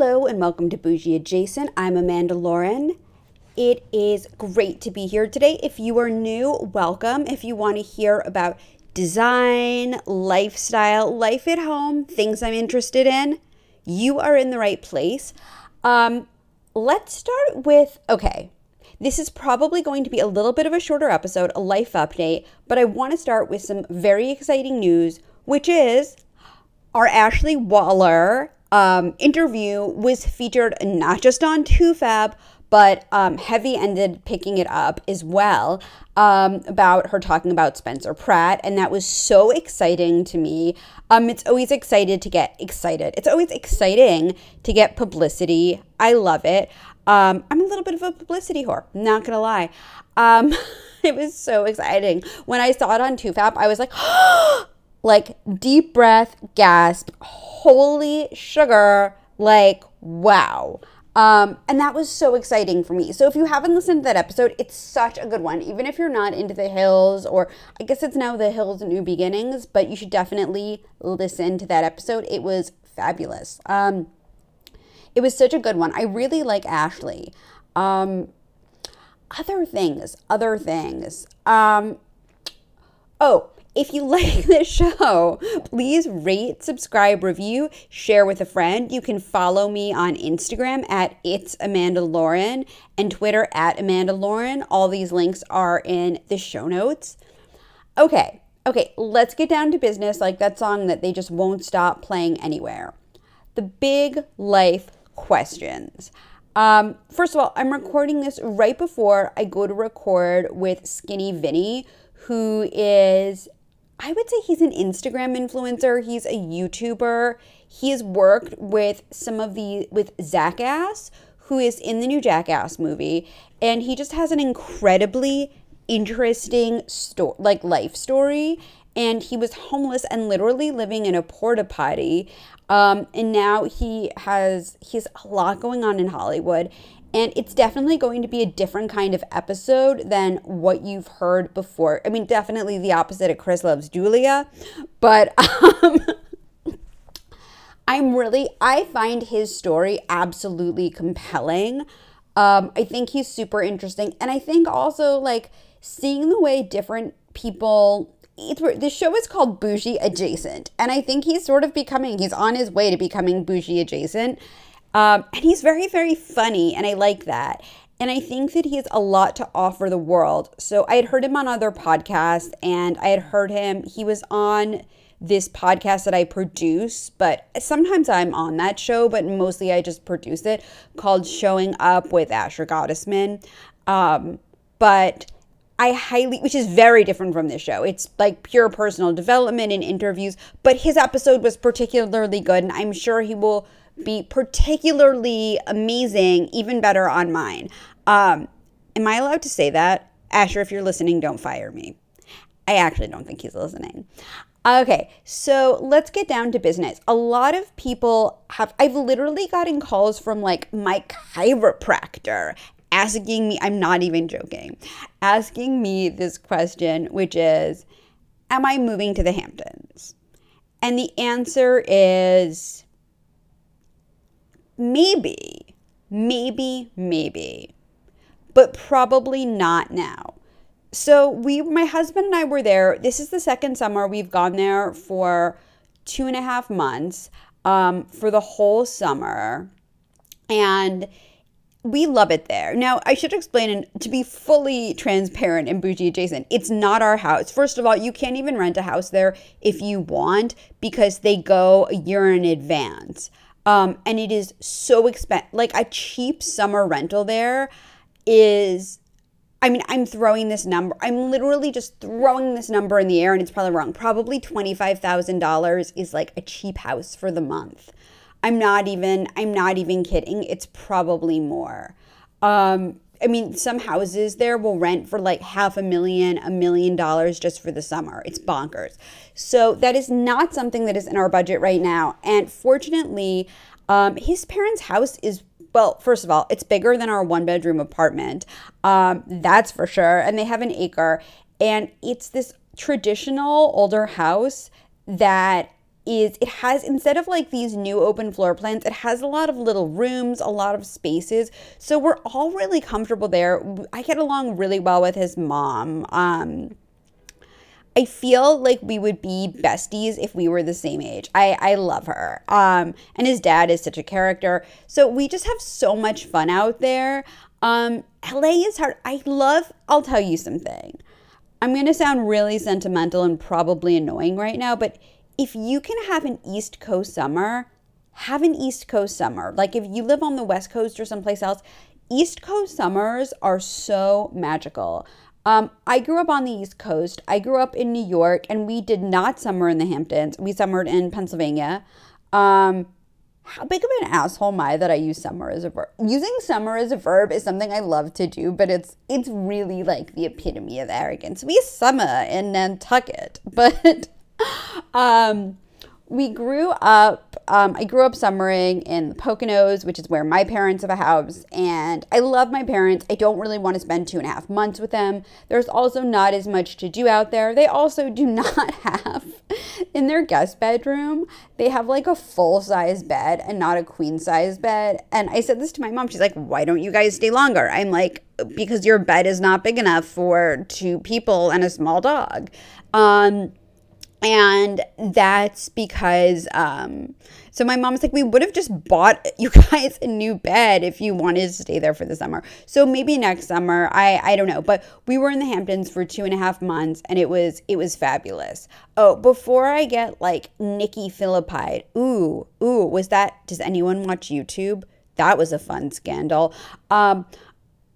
Hello and welcome to Bougie Adjacent. I'm Amanda Lauren. It is great to be here today. If you are new, welcome. If you want to hear about design, lifestyle, life at home, things I'm interested in, you are in the right place. Um, let's start with okay. This is probably going to be a little bit of a shorter episode, a life update, but I want to start with some very exciting news, which is our Ashley Wahler um, interview was featured not just on TooFab, but um, Heavy ended picking it up as well um, about her talking about Spencer Pratt, and that was so exciting to me. Um, it's always excited to get excited. It's always exciting to get publicity. I love it. Um, I'm a little bit of a publicity whore, not gonna lie. Um, it was so exciting when I saw it on TooFab. I was like, like deep breath, gasp, holy sugar, like wow. Um, and that was so exciting for me. So if you haven't listened to that episode, it's such a good one. Even if you're not into the hills, or I guess it's now the hills new beginnings, but you should definitely listen to that episode. It was fabulous. Um, it was such a good one. I really like Ashley. Um, other things, other things. Um, oh, if you like this show, please rate, subscribe, review, share with a friend. You can follow me on Instagram at It's Amanda Lauren and Twitter at Amanda Lauren. All these links are in the show notes. Okay, okay, let's get down to business like that song that they just won't stop playing anywhere. The big life questions. Um, first of all, I'm recording this right before I go to record with Skinny Vinny, who is I would say he's an Instagram influencer. He's a YouTuber. He has worked with some of the with Jackass, who is in the new Jackass movie, and he just has an incredibly interesting story, like life story. And he was homeless and literally living in a porta potty. Um, and now he has he's a lot going on in Hollywood, and it's definitely going to be a different kind of episode than what you've heard before. I mean, definitely the opposite of Chris Loves Julia, but um, I'm really, I find his story absolutely compelling. Um, I think he's super interesting. And I think also, like, seeing the way different people the show is called Bougie Adjacent, and I think he's sort of becoming, he's on his way to becoming Bougie Adjacent. Um, and he's very, very funny, and I like that. And I think that he has a lot to offer the world. So I had heard him on other podcasts, and I had heard him, he was on this podcast that I produce, but sometimes I'm on that show, but mostly I just produce it called Showing Up with Asher Gottesman. Um, but I highly, which is very different from this show. It's like pure personal development and interviews, but his episode was particularly good, and I'm sure he will be particularly amazing, even better on mine. Um, am I allowed to say that? Asher, if you're listening, don't fire me. I actually don't think he's listening. Okay, so let's get down to business. A lot of people have, I've literally gotten calls from like my chiropractor asking me, I'm not even joking, asking me this question, which is, Am I moving to the Hamptons? And the answer is Maybe, maybe, maybe, but probably not now. So we, my husband and I were there. This is the second summer we've gone there for two and a half months um, for the whole summer, and we love it there. Now, I should explain, and to be fully transparent and bougie adjacent, it's not our house. First of all, you can't even rent a house there if you want because they go a year in advance. Um, and it is so expensive. Like a cheap summer rental there is, I mean, I'm throwing this number, I'm literally just throwing this number in the air and it's probably wrong. Probably $25,000 is like a cheap house for the month. I'm not even, I'm not even kidding. It's probably more. Um, I mean, some houses there will rent for like half a million, a million dollars just for the summer. It's bonkers. So that is not something that is in our budget right now. And fortunately, um, his parents' house is well, first of all, it's bigger than our one bedroom apartment. Um, that's for sure. And they have an acre. And it's this traditional older house that is it has instead of like these new open floor plans it has a lot of little rooms a lot of spaces so we're all really comfortable there i get along really well with his mom um I feel like we would be besties if we were the same age. I, I love her. Um, and his dad is such a character. So we just have so much fun out there. Um, LA is hard. I love, I'll tell you something. I'm going to sound really sentimental and probably annoying right now, but if you can have an East Coast summer, have an East Coast summer. Like if you live on the West Coast or someplace else, East Coast summers are so magical. Um, I grew up on the East Coast. I grew up in New York, and we did not summer in the Hamptons. We summered in Pennsylvania. Um, how big of an asshole am I that I use summer as a verb? Using summer as a verb is something I love to do, but it's it's really like the epitome of arrogance. We summer in Nantucket, but um, we grew up, um, I grew up summering in the Poconos, which is where my parents have a house. And I love my parents. I don't really want to spend two and a half months with them. There's also not as much to do out there. They also do not have, in their guest bedroom, they have like a full size bed and not a queen size bed. And I said this to my mom. She's like, why don't you guys stay longer? I'm like, because your bed is not big enough for two people and a small dog. Um, and that's because um so my mom's like we would have just bought you guys a new bed if you wanted to stay there for the summer. So maybe next summer i i don't know but we were in the hamptons for two and a half months and it was it was fabulous. Oh before i get like nikki phillippi ooh ooh was that does anyone watch youtube? That was a fun scandal. Um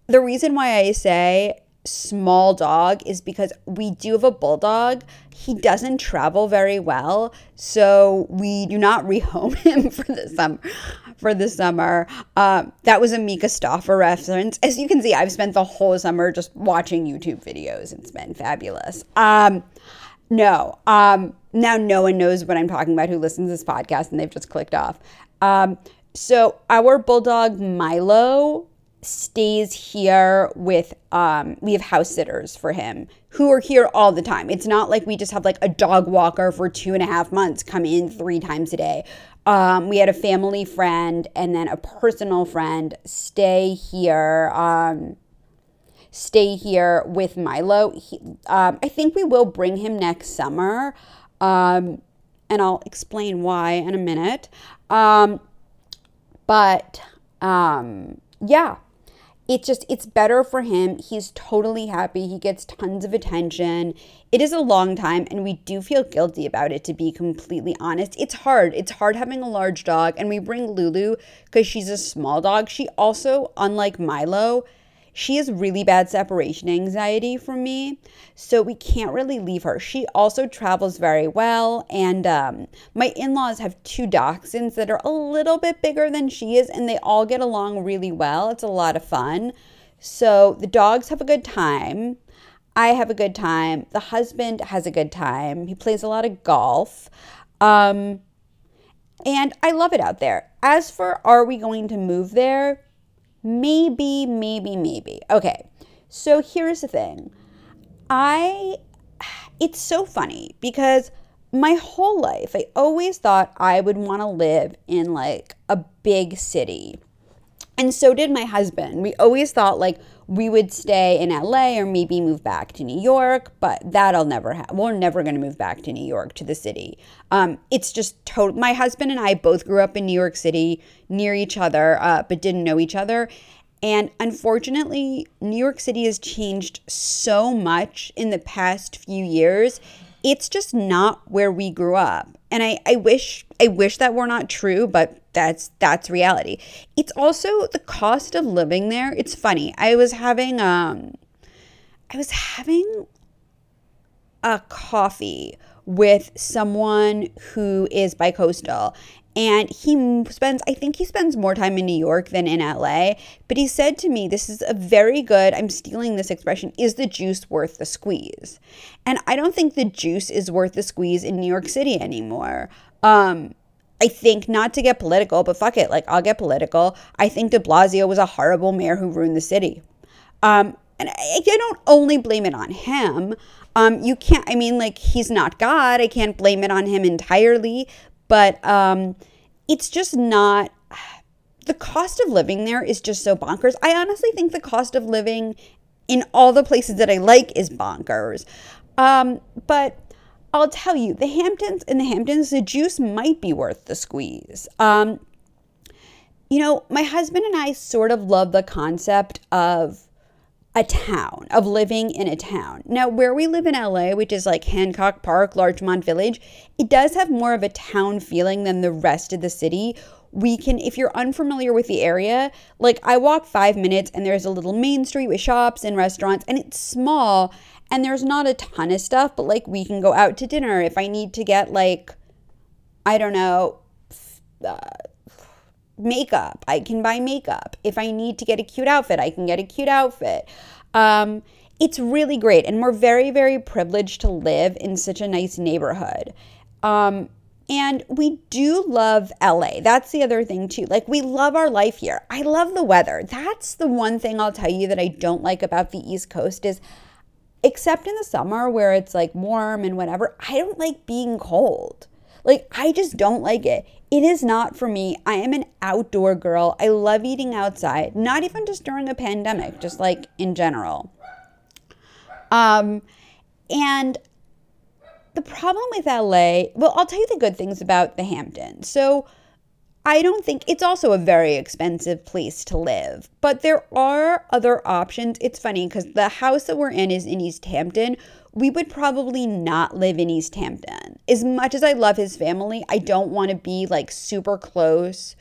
the reason why i say small dog is because we do have a bulldog. He doesn't travel very well, so we do not rehome him for the summer. For the summer, uh, that was a Myka Stauffer reference. As you can see, I've spent the whole summer just watching YouTube videos. It's been fabulous. Um, no, um, now no one knows what I'm talking about who listens to this podcast, and they've just clicked off. Um, so our bulldog Milo stays here with um we have house sitters for him who are here all the time. It's not like we just have like a dog walker for two and a half months come in three times a day. Um, we had a family friend and then a personal friend stay here um, stay here with milo. He, um, i think we will bring him next summer um, and i'll explain why in a minute. Um, but um, yeah it's just it's better for him. He's totally happy. He gets tons of attention. It is a long time and we do feel guilty about it to be completely honest. It's hard. It's hard having a large dog and we bring lulu because she's a small dog. She also unlike milo she has really bad separation anxiety from me, so we can't really leave her. She also travels very well, and um, my in laws have two dachshunds that are a little bit bigger than she is, and they all get along really well. It's a lot of fun. So the dogs have a good time. I have a good time. The husband has a good time. He plays a lot of golf. Um, and I love it out there. As for are we going to move there? Maybe, maybe, maybe. Okay. So here's the thing. I it's so funny because my whole life I always thought I would want to live in like a big city. And so did my husband. We always thought like we would stay in LA or maybe move back to New York, but that'll never happen. We're never going to move back to New York to the city. Um, it's just total. My husband and I both grew up in New York City near each other, uh, but didn't know each other. And unfortunately, New York City has changed so much in the past few years. It's just not where we grew up. And I, I wish I wish that were not true, but that's that's reality. It's also the cost of living there. It's funny. I was having um I was having a coffee with someone who is bicoastal and he spends i think he spends more time in new york than in la but he said to me this is a very good i'm stealing this expression is the juice worth the squeeze and i don't think the juice is worth the squeeze in new york city anymore um I think not to get political, but fuck it, like I'll get political. I think de Blasio was a horrible mayor who ruined the city. Um, and I, I don't only blame it on him. Um, you can't, I mean, like, he's not God. I can't blame it on him entirely, but um, it's just not, the cost of living there is just so bonkers. I honestly think the cost of living in all the places that I like is bonkers. Um, but I'll tell you, the Hamptons, in the Hamptons, the juice might be worth the squeeze. Um, you know, my husband and I sort of love the concept of a town, of living in a town. Now, where we live in LA, which is like Hancock Park, Larchmont Village, it does have more of a town feeling than the rest of the city. We can, if you're unfamiliar with the area, like I walk five minutes and there's a little main street with shops and restaurants, and it's small and there's not a ton of stuff, but like we can go out to dinner if I need to get like, I don't know, uh, makeup. I can buy makeup. If I need to get a cute outfit, I can get a cute outfit. Um, it's really great. And we're very, very privileged to live in such a nice neighborhood. Um, and we do love LA. That's the other thing, too. Like, we love our life here. I love the weather. That's the one thing I'll tell you that I don't like about the East Coast is, except in the summer where it's like warm and whatever, I don't like being cold. Like, I just don't like it. It is not for me. I am an outdoor girl. I love eating outside, not even just during a pandemic, just like in general. Um, and the problem with LA, well, I'll tell you the good things about the Hamptons. So, I don't think it's also a very expensive place to live, but there are other options. It's funny because the house that we're in is in East Hampton, we would probably not live in East Hampton. As much as I love his family, I don't want to be like super close.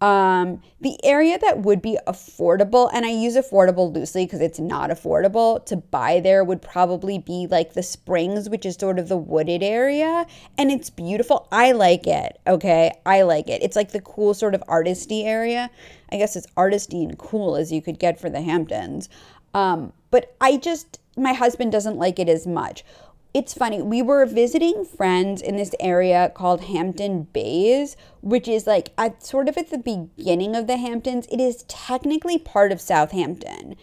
Um, the area that would be affordable, and I use affordable loosely because it's not affordable to buy there, would probably be like the Springs, which is sort of the wooded area, and it's beautiful. I like it. Okay, I like it. It's like the cool sort of artisty area. I guess it's artisty and cool as you could get for the Hamptons. Um, but I just my husband doesn't like it as much. It's funny, we were visiting friends in this area called Hampton Bays, which is like at sort of at the beginning of the Hamptons. It is technically part of Southampton,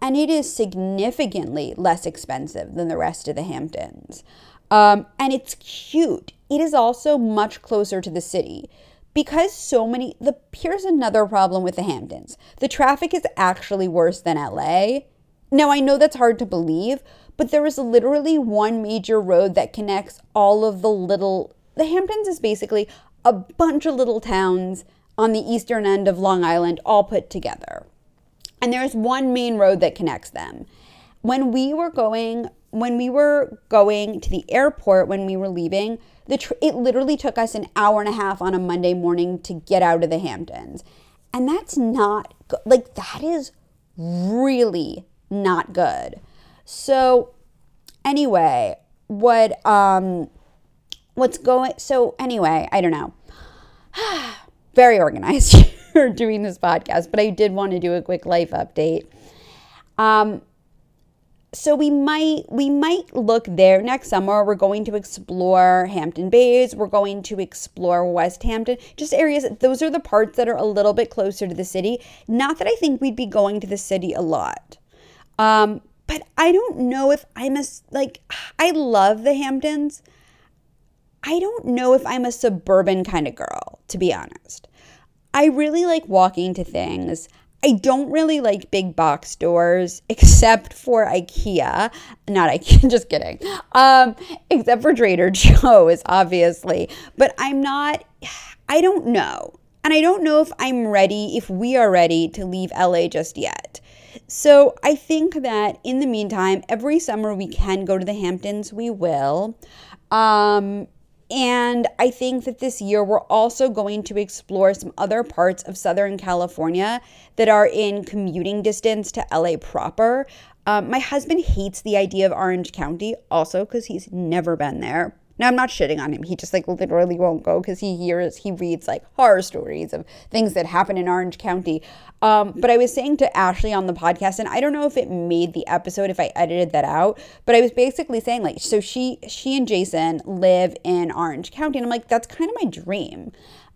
and it is significantly less expensive than the rest of the Hamptons. Um, and it's cute. It is also much closer to the city because so many the here's another problem with the Hamptons. The traffic is actually worse than LA. Now, I know that's hard to believe, but there is literally one major road that connects all of the little. The Hamptons is basically a bunch of little towns on the eastern end of Long Island all put together. And there's one main road that connects them. When we were going when we were going to the airport when we were leaving, the tr- it literally took us an hour and a half on a Monday morning to get out of the Hamptons. And that's not like that is really not good. So anyway, what um what's going so anyway, I don't know. Very organized for doing this podcast, but I did want to do a quick life update. Um so we might we might look there next summer. We're going to explore hampton bays. We're going to explore west hampton. Just areas those are the parts that are a little bit closer to the city. Not that i think we'd be going to the city a lot. Um, but I don't know if I'm a, like, I love the Hamptons. I don't know if I'm a suburban kind of girl, to be honest. I really like walking to things. I don't really like big box stores except for IKEA. Not IKEA, just kidding. Um, except for Trader Joe's, obviously. But I'm not, I don't know. And I don't know if I'm ready, if we are ready to leave LA just yet. So I think that in the meantime, every summer we can go to the Hamptons, we will. Um, and I think that this year we're also going to explore some other parts of Southern California that are in commuting distance to LA proper. Um, my husband hates the idea of Orange County, also because he's never been there. Now I'm not shitting on him. He just like literally won't go because he hears he reads like horror stories of things that happen in Orange County. Um, but I was saying to Ashley on the podcast, and I don't know if it made the episode if I edited that out, but I was basically saying like, so she she and Jason live in Orange County, and I'm like, that's kind of my dream.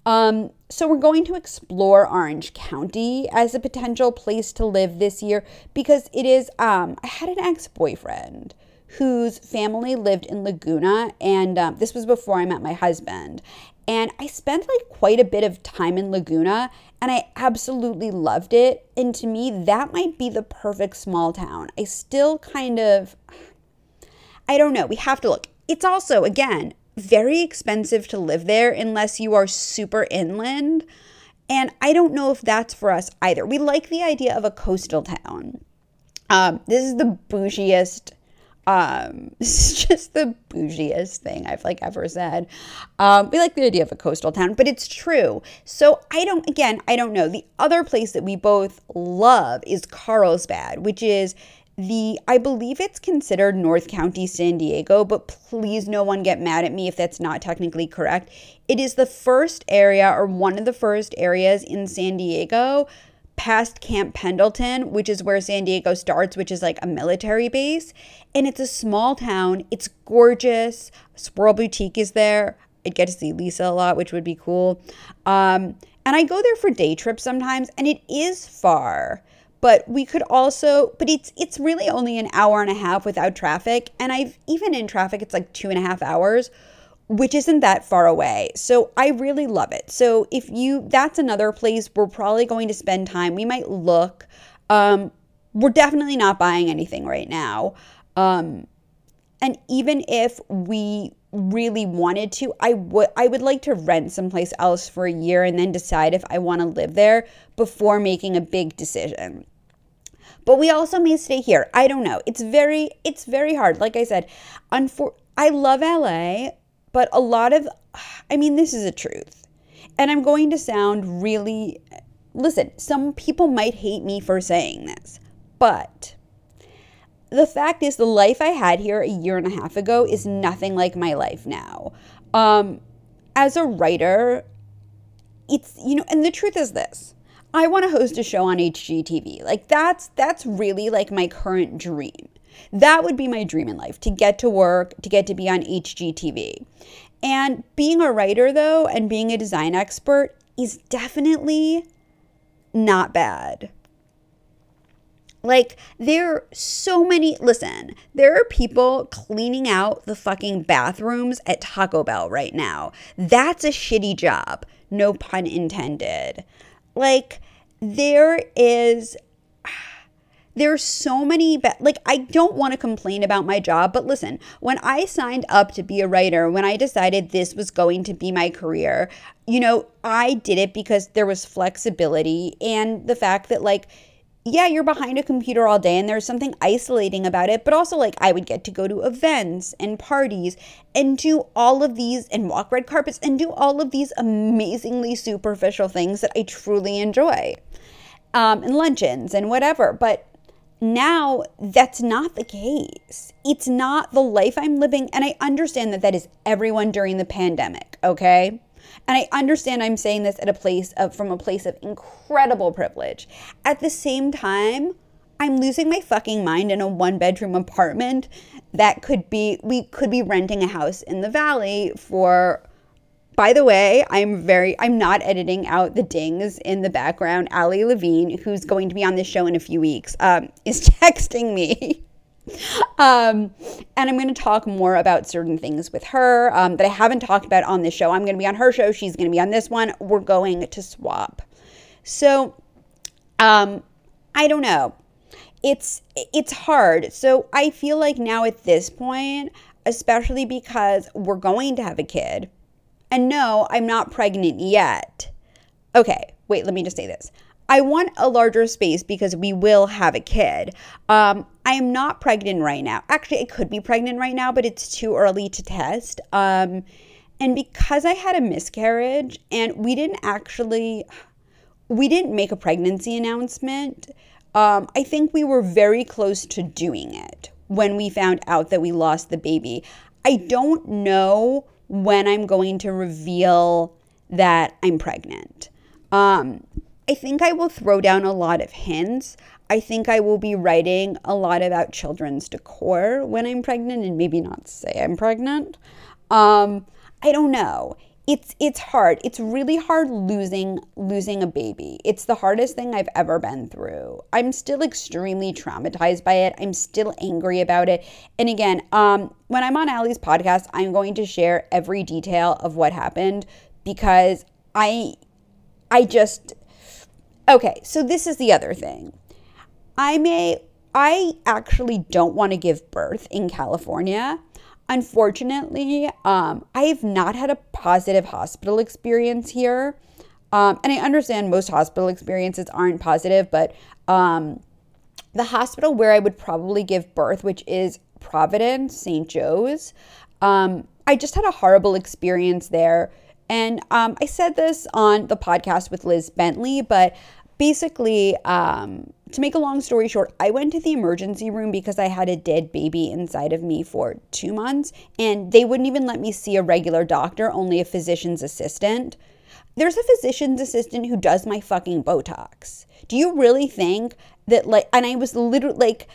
Um, so we're going to explore Orange County as a potential place to live this year because it is. Um, I had an ex boyfriend whose family lived in Laguna, and um, this was before I met my husband. And I spent like quite a bit of time in Laguna, and I absolutely loved it. And to me, that might be the perfect small town. I still kind of, I don't know. We have to look. It's also, again, very expensive to live there unless you are super inland. And I don't know if that's for us either. We like the idea of a coastal town. Um, this is the bougiest. Um, is just the bougiest thing I've like ever said. Um, we like the idea of a coastal town, but it's true. So I don't. Again, I don't know. The other place that we both love is Carlsbad, which is the I believe it's considered North County San Diego, but please no one get mad at me if that's not technically correct. It is the first area or one of the first areas in San Diego past Camp Pendleton, which is where San Diego starts, which is like a military base, and it's a small town. It's gorgeous. Swirl Boutique is there. I'd get to see Lisa a lot, which would be cool. Um, and I go there for day trips sometimes, and it is far but we could also but it's it's really only an hour and a half without traffic and i've even in traffic it's like two and a half hours which isn't that far away. So i really love it. So if you that's another place we're probably going to spend time. We might look um we're definitely not buying anything right now. Um and even if we really wanted to i would i would like to rent someplace else for a year and then decide if i want to live there before making a big decision. But we also may stay here. I don't know. It's very it's very hard. Like i said unfor- i love la but a lot of i mean this is a truth and i'm going to sound really listen some people might hate me for saying this but the fact is, the life I had here a year and a half ago is nothing like my life now. Um, as a writer, it's you know, and the truth is this: I want to host a show on HGTV. Like that's that's really like my current dream. That would be my dream in life to get to work, to get to be on HGTV. And being a writer though and being a design expert is definitely not bad. Like, there are so many. Listen, there are people cleaning out the fucking bathrooms at Taco Bell right now. That's a shitty job. No pun intended. Like, there is. There's so many, be- like, I don't want to complain about my job, but listen, when I signed up to be a writer, when I decided this was going to be my career, you know, I did it because there was flexibility and the fact that, like, yeah, you're behind a computer all day and there's something isolating about it, but also like I would get to go to events and parties and do all of these and walk red carpets and do all of these amazingly superficial things that I truly enjoy. Um, and luncheons and whatever. But now that's not the case. It's not the life I'm living. And I understand that that is everyone during the pandemic, okay? And I understand I'm saying this at a place of from a place of incredible privilege. At the same time, I'm losing my fucking mind in a one bedroom apartment that could be we could be renting a house in the valley for by the way, I'm very I'm not editing out the dings in the background. Ali Levine, who's going to be on this show in a few weeks, um, is texting me um, and I'm going to talk more about certain things with her um, that I haven't talked about on this show. I'm going to be on her show. She's going to be on this one. We're going to swap. So, um, I don't know. It's it's hard. So I feel like now at this point, especially because we're going to have a kid, and no, I'm not pregnant yet. Okay, wait. Let me just say this. I want a larger space because we will have a kid. Um, I am not pregnant right now. Actually, I could be pregnant right now, but it's too early to test. Um, and because I had a miscarriage and we didn't actually, we didn't make a pregnancy announcement. Um, I think we were very close to doing it when we found out that we lost the baby. I don't know when I'm going to reveal that I'm pregnant. Um, I think I will throw down a lot of hints. I think I will be writing a lot about children's decor when I'm pregnant and maybe not say I'm pregnant. Um, I don't know. It's it's hard. It's really hard losing losing a baby. It's the hardest thing I've ever been through. I'm still extremely traumatized by it. I'm still angry about it. And again, um, when I'm on Ali's podcast, I'm going to share every detail of what happened because I I just okay. So this is the other thing. I may I actually don't want to give birth in California Unfortunately, um, I have not had a positive hospital experience here. Um, and I understand most hospital experiences aren't positive, but um, the hospital where I would probably give birth, which is Providence, St. Joe's, um, I just had a horrible experience there. And um, I said this on the podcast with Liz Bentley, but basically, um, to make a long story short, I went to the emergency room because I had a dead baby inside of me for two months, and they wouldn't even let me see a regular doctor, only a physician's assistant. There's a physician's assistant who does my fucking Botox. Do you really think that, like, and I was literally like,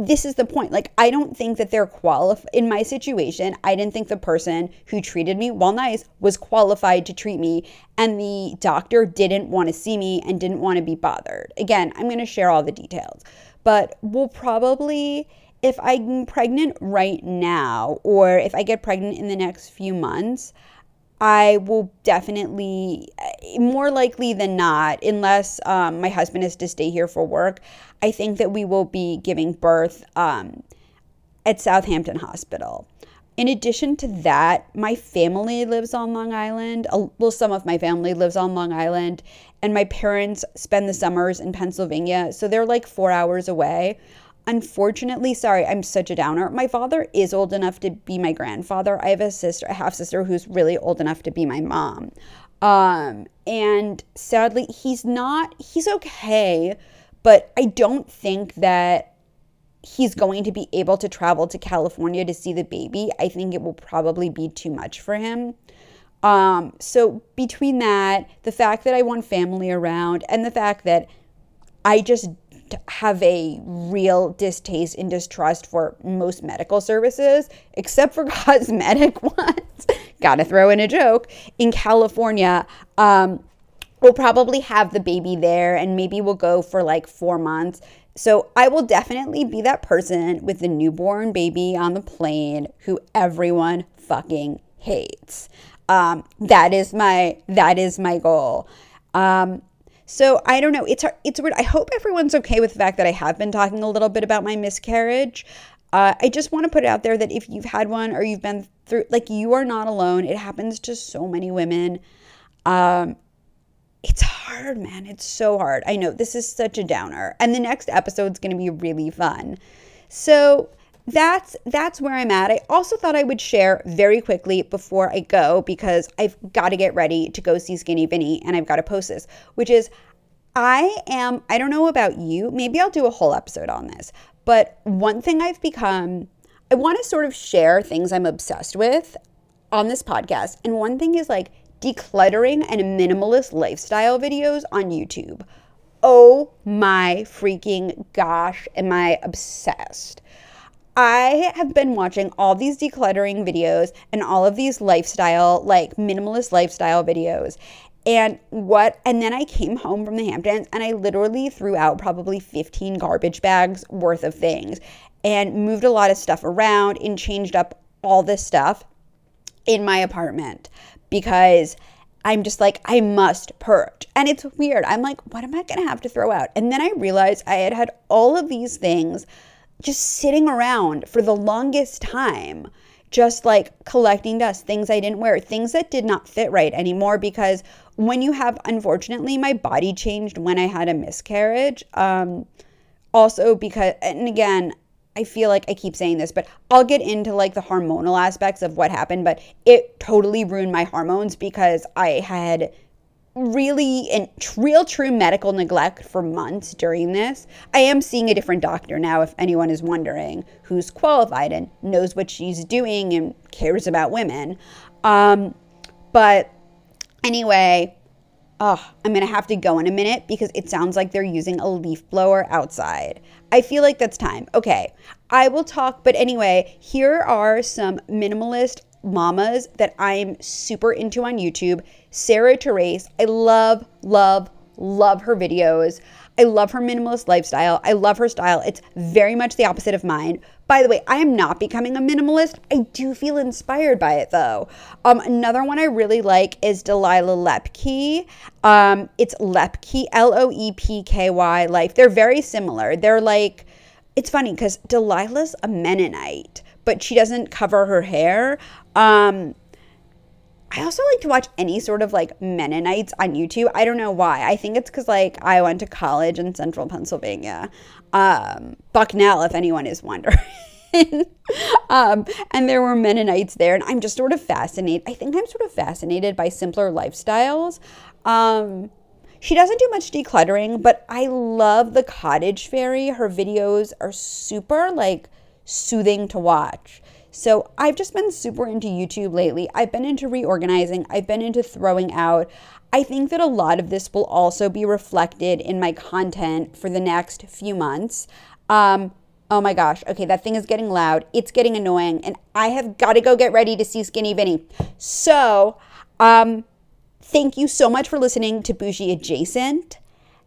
this is the point. Like, I don't think that they're qualified. In my situation, I didn't think the person who treated me, while nice, was qualified to treat me. And the doctor didn't want to see me and didn't want to be bothered. Again, I'm going to share all the details. But we'll probably, if I'm pregnant right now, or if I get pregnant in the next few months, I will definitely, more likely than not, unless um, my husband is to stay here for work, I think that we will be giving birth um, at Southampton Hospital. In addition to that, my family lives on Long Island. Well, some of my family lives on Long Island, and my parents spend the summers in Pennsylvania. So they're like four hours away. Unfortunately, sorry, I'm such a downer. My father is old enough to be my grandfather. I have a sister, a half sister, who's really old enough to be my mom. Um, and sadly, he's not, he's okay, but I don't think that he's going to be able to travel to California to see the baby. I think it will probably be too much for him. Um, so between that, the fact that I want family around, and the fact that I just have a real distaste and distrust for most medical services, except for cosmetic ones. Gotta throw in a joke. In California, um, we'll probably have the baby there and maybe we'll go for like four months. So I will definitely be that person with the newborn baby on the plane who everyone fucking hates. Um, that is my that is my goal. Um, so I don't know. It's it's weird. I hope everyone's okay with the fact that I have been talking a little bit about my miscarriage. Uh, I just want to put it out there that if you've had one or you've been through, like, you are not alone. It happens to so many women. Um, it's hard, man. It's so hard. I know this is such a downer. And the next episode's going to be really fun. So that's that's where I'm at. I also thought I would share very quickly before I go because I've got to get ready to go see Skinny Vinny and I've got to post this, which is I am I don't know about you, maybe I'll do a whole episode on this. But one thing I've become I want to sort of share things I'm obsessed with on this podcast. And one thing is like decluttering and minimalist lifestyle videos on YouTube. Oh my freaking gosh, am I obsessed? I have been watching all these decluttering videos and all of these lifestyle, like minimalist lifestyle videos. And what, and then I came home from the Hamptons and I literally threw out probably 15 garbage bags worth of things and moved a lot of stuff around and changed up all this stuff in my apartment because I'm just like, I must purge. And it's weird. I'm like, what am I going to have to throw out? And then I realized I had had all of these things just sitting around for the longest time, just like collecting dust, things I didn't wear, things that did not fit right anymore. Because when you have, unfortunately, my body changed when I had a miscarriage. Um, also, because, and again, I feel like I keep saying this, but I'll get into like the hormonal aspects of what happened, but it totally ruined my hormones because I had really and real true medical neglect for months during this. I am seeing a different doctor now if anyone is wondering who's qualified and knows what she's doing and cares about women. Um, but anyway, oh, I'm going to have to go in a minute because it sounds like they're using a leaf blower outside. I feel like that's time. Okay, I will talk, but anyway, here are some minimalist mamas that I'm super into on YouTube. Sarah Therese, I love, love, love her videos. I love her minimalist lifestyle. I love her style. It's very much the opposite of mine. By the way, I am not becoming a minimalist. I do feel inspired by it though. Um, another one I really like is Delilah Loepky. Um, it's Loepky, L O E P K Y Life. They're very similar. They're like, it's funny because Delilah's a Mennonite, but she doesn't cover her hair. Um, I also like to watch any sort of like Mennonites on YouTube. I don't know why. I think it's because like I went to college in central Pennsylvania. Um, Bucknell, if anyone is wondering. um, and there were Mennonites there, and I'm just sort of fascinated. I think I'm sort of fascinated by simpler lifestyles. Um, she doesn't do much decluttering, but I love the cottage fairy. Her videos are super like soothing to watch. So I've just been super into YouTube lately. I've been into reorganizing, I've been into throwing out. I think that a lot of this will also be reflected in my content for the next few months. Um, oh my gosh, okay, that thing is getting loud. It's getting annoying, and I have got to go get ready to see Skinny Vinny. So, um, thank you so much for listening to Bougie Adjacent.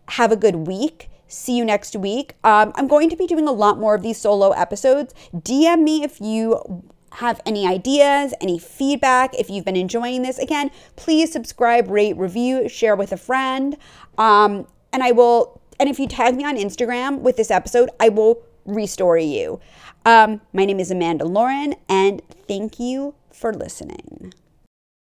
Have a good week see you next week. Um, I'm going to be doing a lot more of these solo episodes. DM me if you have any ideas, any feedback, if you've been enjoying this. Again, please subscribe, rate, review, share with a friend. Um, and I will, and if you tag me on Instagram with this episode, I will restory you. Um, my name is Amanda Lauren, and thank you for listening.